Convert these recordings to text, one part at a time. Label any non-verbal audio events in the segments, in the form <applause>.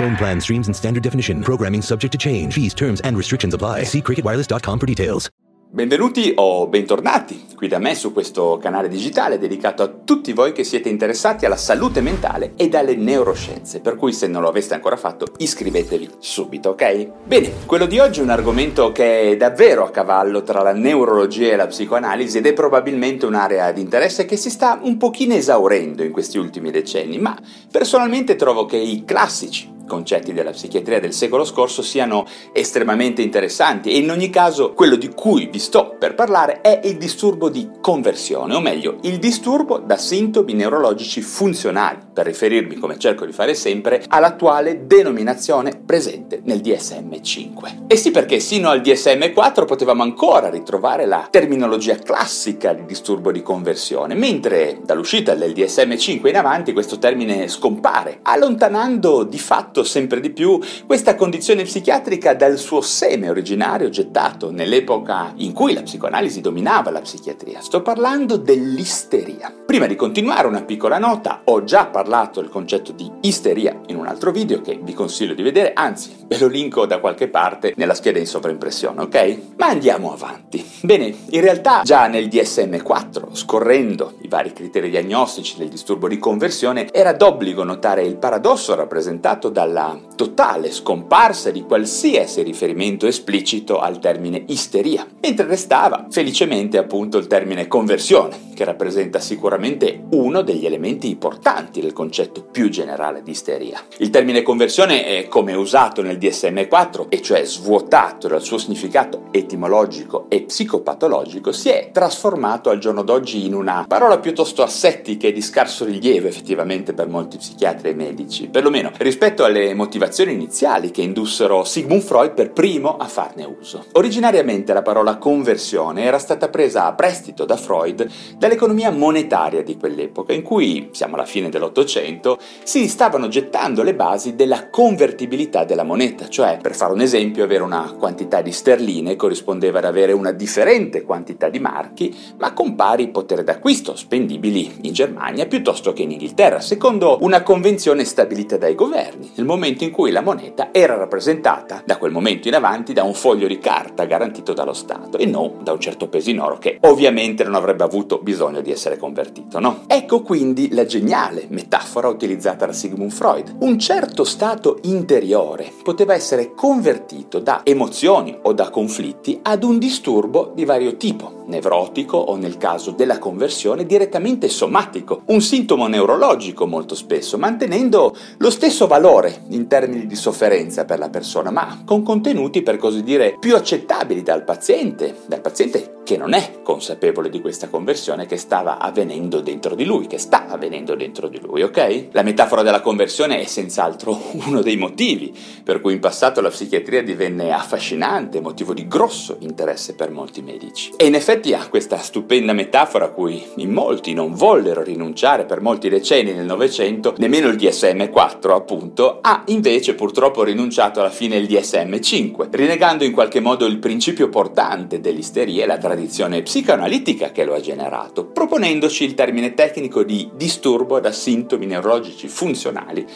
Phone plan streams in standard definition. Programming subject to change. Fees, terms, and restrictions apply. See cricketwireless.com for details. Benvenuti o bentornati qui da me su questo canale digitale dedicato a tutti voi che siete interessati alla salute mentale e alle neuroscienze, per cui se non lo aveste ancora fatto iscrivetevi subito, ok? Bene, quello di oggi è un argomento che è davvero a cavallo tra la neurologia e la psicoanalisi ed è probabilmente un'area di interesse che si sta un pochino esaurendo in questi ultimi decenni, ma personalmente trovo che i classici concetti della psichiatria del secolo scorso siano estremamente interessanti e in ogni caso quello di cui vi sto per parlare è il disturbo di conversione, o meglio, il disturbo da sintomi neurologici funzionali, per riferirmi, come cerco di fare sempre, all'attuale denominazione presente nel DSM-5. E sì perché sino al DSM-4 potevamo ancora ritrovare la terminologia classica di disturbo di conversione, mentre dall'uscita del DSM-5 in avanti questo termine scompare, allontanando di fatto sempre di più questa condizione psichiatrica dal suo seme originario gettato nell'epoca in cui la psicoanalisi dominava la psichiatria. Sto parlando dell'isteria. Prima di continuare una piccola nota, ho già parlato del concetto di isteria in un altro video che vi consiglio di vedere, eins. Ve lo linko da qualche parte nella scheda in sovraimpressione, ok? Ma andiamo avanti. Bene, in realtà già nel DSM-4, scorrendo i vari criteri diagnostici del disturbo di conversione, era d'obbligo notare il paradosso rappresentato dalla totale scomparsa di qualsiasi riferimento esplicito al termine isteria, mentre restava felicemente appunto il termine conversione, che rappresenta sicuramente uno degli elementi importanti del concetto più generale di isteria. Il termine conversione è come usato nel DSM-4, e cioè svuotato dal suo significato etimologico e psicopatologico, si è trasformato al giorno d'oggi in una parola piuttosto assettica e di scarso rilievo effettivamente per molti psichiatri e medici, perlomeno rispetto alle le motivazioni iniziali che indussero Sigmund Freud per primo a farne uso. Originariamente la parola conversione era stata presa a prestito da Freud dall'economia monetaria di quell'epoca, in cui, siamo alla fine dell'Ottocento, si stavano gettando le basi della convertibilità della moneta, cioè, per fare un esempio, avere una quantità di sterline corrispondeva ad avere una differente quantità di marchi, ma con pari potere d'acquisto spendibili in Germania piuttosto che in Inghilterra, secondo una convenzione stabilita dai governi. Nel momento in cui la moneta era rappresentata da quel momento in avanti da un foglio di carta garantito dallo Stato e non da un certo peso in oro che ovviamente non avrebbe avuto bisogno di essere convertito, no? Ecco quindi la geniale metafora utilizzata da Sigmund Freud. Un certo stato interiore poteva essere convertito da emozioni o da conflitti ad un disturbo di vario tipo, nevrotico o nel caso della conversione direttamente somatico, un sintomo neurologico molto spesso, mantenendo lo stesso valore in termini di sofferenza per la persona, ma con contenuti per così dire più accettabili dal paziente, dal paziente che non è consapevole di questa conversione che stava avvenendo dentro di lui, che sta avvenendo dentro di lui, ok? La metafora della conversione è senz'altro <laughs> uno dei motivi per cui in passato la psichiatria divenne affascinante, motivo di grosso interesse per molti medici. E in effetti a questa stupenda metafora a cui in molti non vollero rinunciare per molti decenni nel Novecento, nemmeno il DSM-4 appunto, ha invece purtroppo rinunciato alla fine il DSM-5, rinnegando in qualche modo il principio portante dell'isteria e la tradizione psicoanalitica che lo ha generato, proponendoci il termine tecnico di disturbo da sintomi neurologici funzionali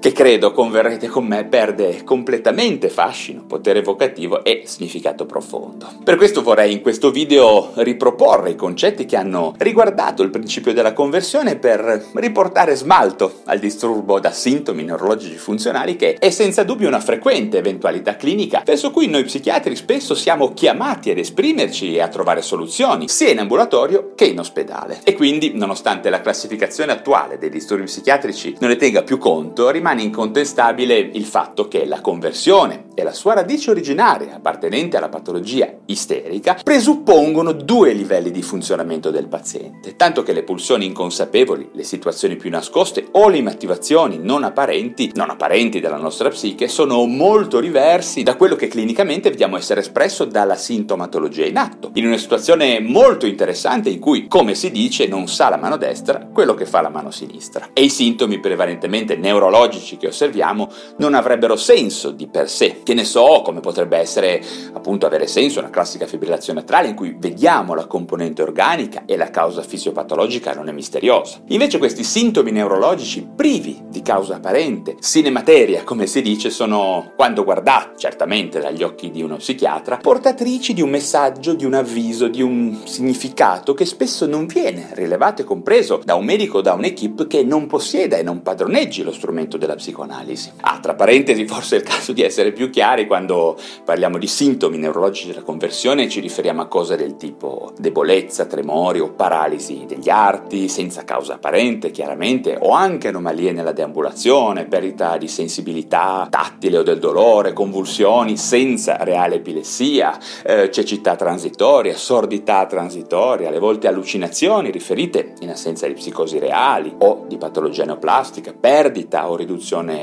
che credo converrete con me perde completamente fascino, potere evocativo e significato profondo. Per questo vorrei in questo video riproporre i concetti che hanno riguardato il principio della conversione per riportare smalto al disturbo da sintomi neurologici funzionali che è senza dubbio una frequente eventualità clinica verso cui noi psichiatri spesso siamo chiamati ad esprimerci e a trovare soluzioni, sia in ambulatorio che in ospedale. E quindi, nonostante la classificazione attuale dei disturbi psichiatrici non ne tenga più conto, rimane rimane incontestabile il fatto che la conversione e la sua radice originaria, appartenente alla patologia isterica, presuppongono due livelli di funzionamento del paziente, tanto che le pulsioni inconsapevoli, le situazioni più nascoste o le motivazioni non apparenti, non apparenti della nostra psiche, sono molto diversi da quello che clinicamente vediamo essere espresso dalla sintomatologia in atto, in una situazione molto interessante in cui, come si dice, non sa la mano destra quello che fa la mano sinistra. E i sintomi prevalentemente neurologici che osserviamo non avrebbero senso di per sé. Che ne so, come potrebbe essere appunto avere senso una classica fibrillazione atriale in cui vediamo la componente organica e la causa fisiopatologica non è misteriosa. Invece questi sintomi neurologici privi di causa apparente, sinemateria come si dice, sono, quando guardati certamente dagli occhi di uno psichiatra, portatrici di un messaggio, di un avviso, di un significato che spesso non viene rilevato e compreso da un medico o da un'equipe che non possieda e non padroneggi lo strumento della psicoanalisi. Ah, tra parentesi, forse è il caso di essere più chiari quando parliamo di sintomi neurologici della conversione ci riferiamo a cose del tipo debolezza, tremori o paralisi degli arti, senza causa apparente chiaramente, o anche anomalie nella deambulazione, perdita di sensibilità tattile o del dolore, convulsioni senza reale epilessia, eh, cecità transitoria, sordità transitoria, alle volte allucinazioni riferite in assenza di psicosi reali o di patologia neoplastica, perdita o riduzione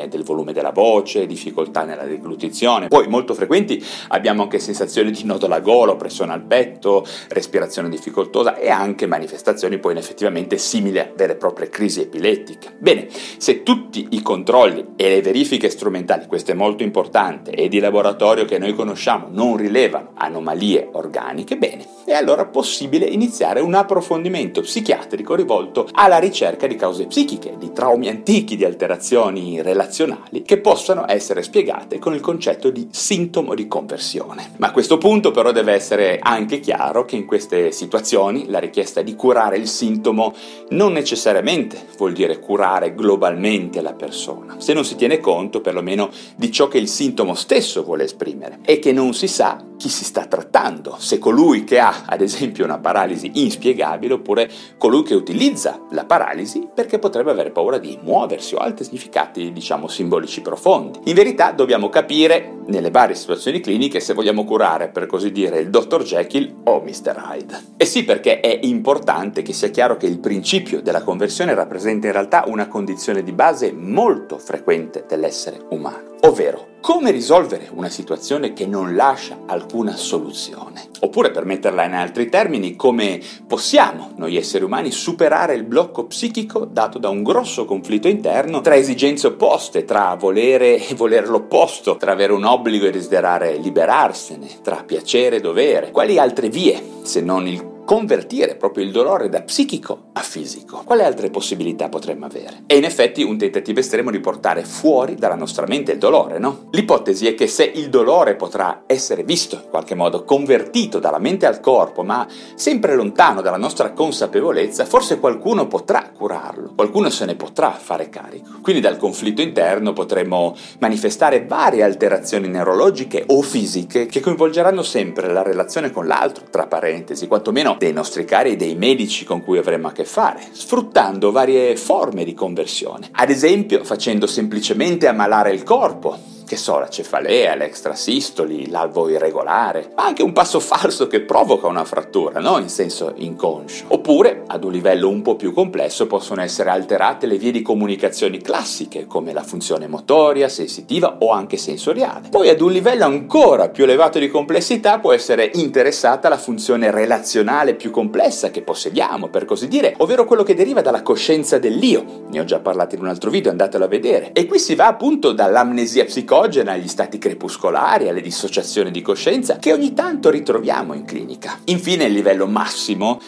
del volume della voce, difficoltà nella deglutizione. Poi molto frequenti abbiamo anche sensazioni di nodo alla gola, pressione al petto, respirazione difficoltosa e anche manifestazioni poi effettivamente simili a vere e proprie crisi epilettiche. Bene, se tutti i controlli e le verifiche strumentali, questo è molto importante, e di laboratorio che noi conosciamo non rilevano anomalie organiche, bene, è allora possibile iniziare un approfondimento psichiatrico rivolto alla ricerca di cause psichiche, di traumi antichi, di alterazioni relazionali che possano essere spiegate con il concetto di sintomo di conversione. Ma a questo punto però deve essere anche chiaro che in queste situazioni la richiesta di curare il sintomo non necessariamente vuol dire curare globalmente la persona, se non si tiene conto perlomeno di ciò che il sintomo stesso vuole esprimere e che non si sa chi si sta trattando, se colui che ha ad esempio una paralisi inspiegabile oppure colui che utilizza la paralisi perché potrebbe avere paura di muoversi o altri significati diciamo simbolici profondi. In verità dobbiamo capire nelle varie situazioni cliniche se vogliamo curare per così dire il Dr. Jekyll o Mr. Hyde. E sì perché è importante che sia chiaro che il principio della conversione rappresenta in realtà una condizione di base molto frequente dell'essere umano, ovvero come risolvere una situazione che non lascia alcuna soluzione? Oppure, per metterla in altri termini, come possiamo noi esseri umani superare il blocco psichico dato da un grosso conflitto interno tra esigenze opposte, tra volere e voler l'opposto, tra avere un obbligo e desiderare liberarsene, tra piacere e dovere? Quali altre vie, se non il convertire proprio il dolore da psichico a fisico. Quale altre possibilità potremmo avere? E in effetti un tentativo estremo di portare fuori dalla nostra mente il dolore, no? L'ipotesi è che se il dolore potrà essere visto in qualche modo convertito dalla mente al corpo, ma sempre lontano dalla nostra consapevolezza, forse qualcuno potrà curarlo, qualcuno se ne potrà fare carico. Quindi dal conflitto interno potremo manifestare varie alterazioni neurologiche o fisiche che coinvolgeranno sempre la relazione con l'altro, tra parentesi, quantomeno dei nostri cari e dei medici con cui avremo a che fare, sfruttando varie forme di conversione. Ad esempio facendo semplicemente ammalare il corpo, che so, la cefalea, l'extrasistoli, l'alvo irregolare, ma anche un passo falso che provoca una frattura, no? In senso inconscio. Oppure, ad un livello un po' più complesso, possono essere alterate le vie di comunicazione classiche, come la funzione motoria, sensitiva o anche sensoriale. Poi, ad un livello ancora più elevato di complessità, può essere interessata la funzione relazionale più complessa che possediamo, per così dire, ovvero quello che deriva dalla coscienza dell'io. Ne ho già parlato in un altro video, andatelo a vedere. E qui si va appunto dall'amnesia psicologica psicogena, agli stati crepuscolari, alle dissociazioni di coscienza che ogni tanto ritroviamo in clinica. Infine il livello massimo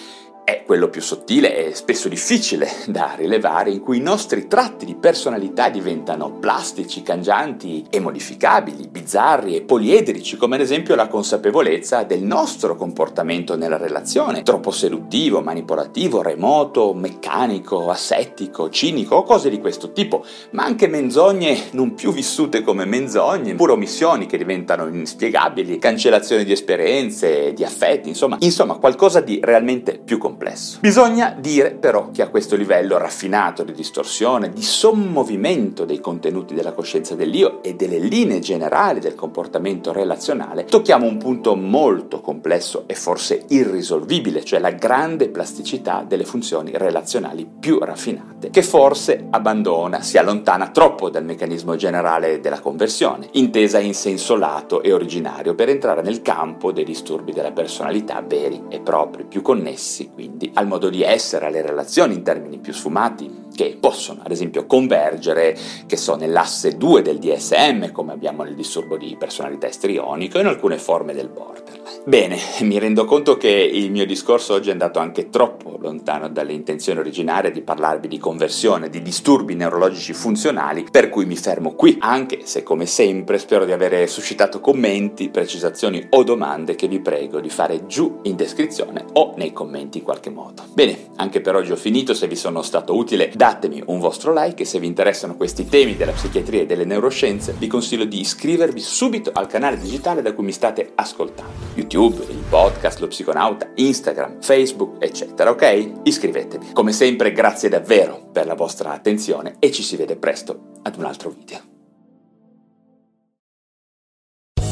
è quello più sottile e spesso difficile <laughs> da rilevare, in cui i nostri tratti di personalità diventano plastici, cangianti e modificabili, bizzarri e poliedrici, come ad esempio la consapevolezza del nostro comportamento nella relazione, troppo seduttivo, manipolativo, remoto, meccanico, asettico, cinico o cose di questo tipo, ma anche menzogne non più vissute come menzogne, pure omissioni che diventano inspiegabili, cancellazione di esperienze, di affetti, insomma, insomma qualcosa di realmente più complesso complesso. Bisogna dire però che a questo livello raffinato di distorsione, di sommovimento dei contenuti della coscienza dell'io e delle linee generali del comportamento relazionale, tocchiamo un punto molto complesso e forse irrisolvibile, cioè la grande plasticità delle funzioni relazionali più raffinate, che forse abbandona, si allontana troppo dal meccanismo generale della conversione, intesa in senso lato e originario, per entrare nel campo dei disturbi della personalità veri e propri, più connessi quindi al modo di essere, alle relazioni in termini più sfumati, che possono ad esempio convergere, che so, nell'asse 2 del DSM, come abbiamo nel disturbo di personalità istrionico e in alcune forme del borderline. Bene, mi rendo conto che il mio discorso oggi è andato anche troppo lontano dalle intenzioni originarie di parlarvi di conversione, di disturbi neurologici funzionali, per cui mi fermo qui, anche se come sempre spero di aver suscitato commenti, precisazioni o domande che vi prego di fare giù in descrizione o nei commenti in qualche modo. Bene, anche per oggi ho finito, se vi sono stato utile datemi un vostro like e se vi interessano questi temi della psichiatria e delle neuroscienze vi consiglio di iscrivervi subito al canale digitale da cui mi state ascoltando. YouTube, il podcast, lo psiconauta, Instagram, Facebook, eccetera, ok? Iscrivetevi. Come sempre grazie davvero per la vostra attenzione e ci si vede presto ad un altro video.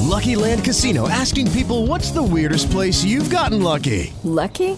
Lucky Land Casino asking people what's the weirdest place you've gotten lucky? Lucky?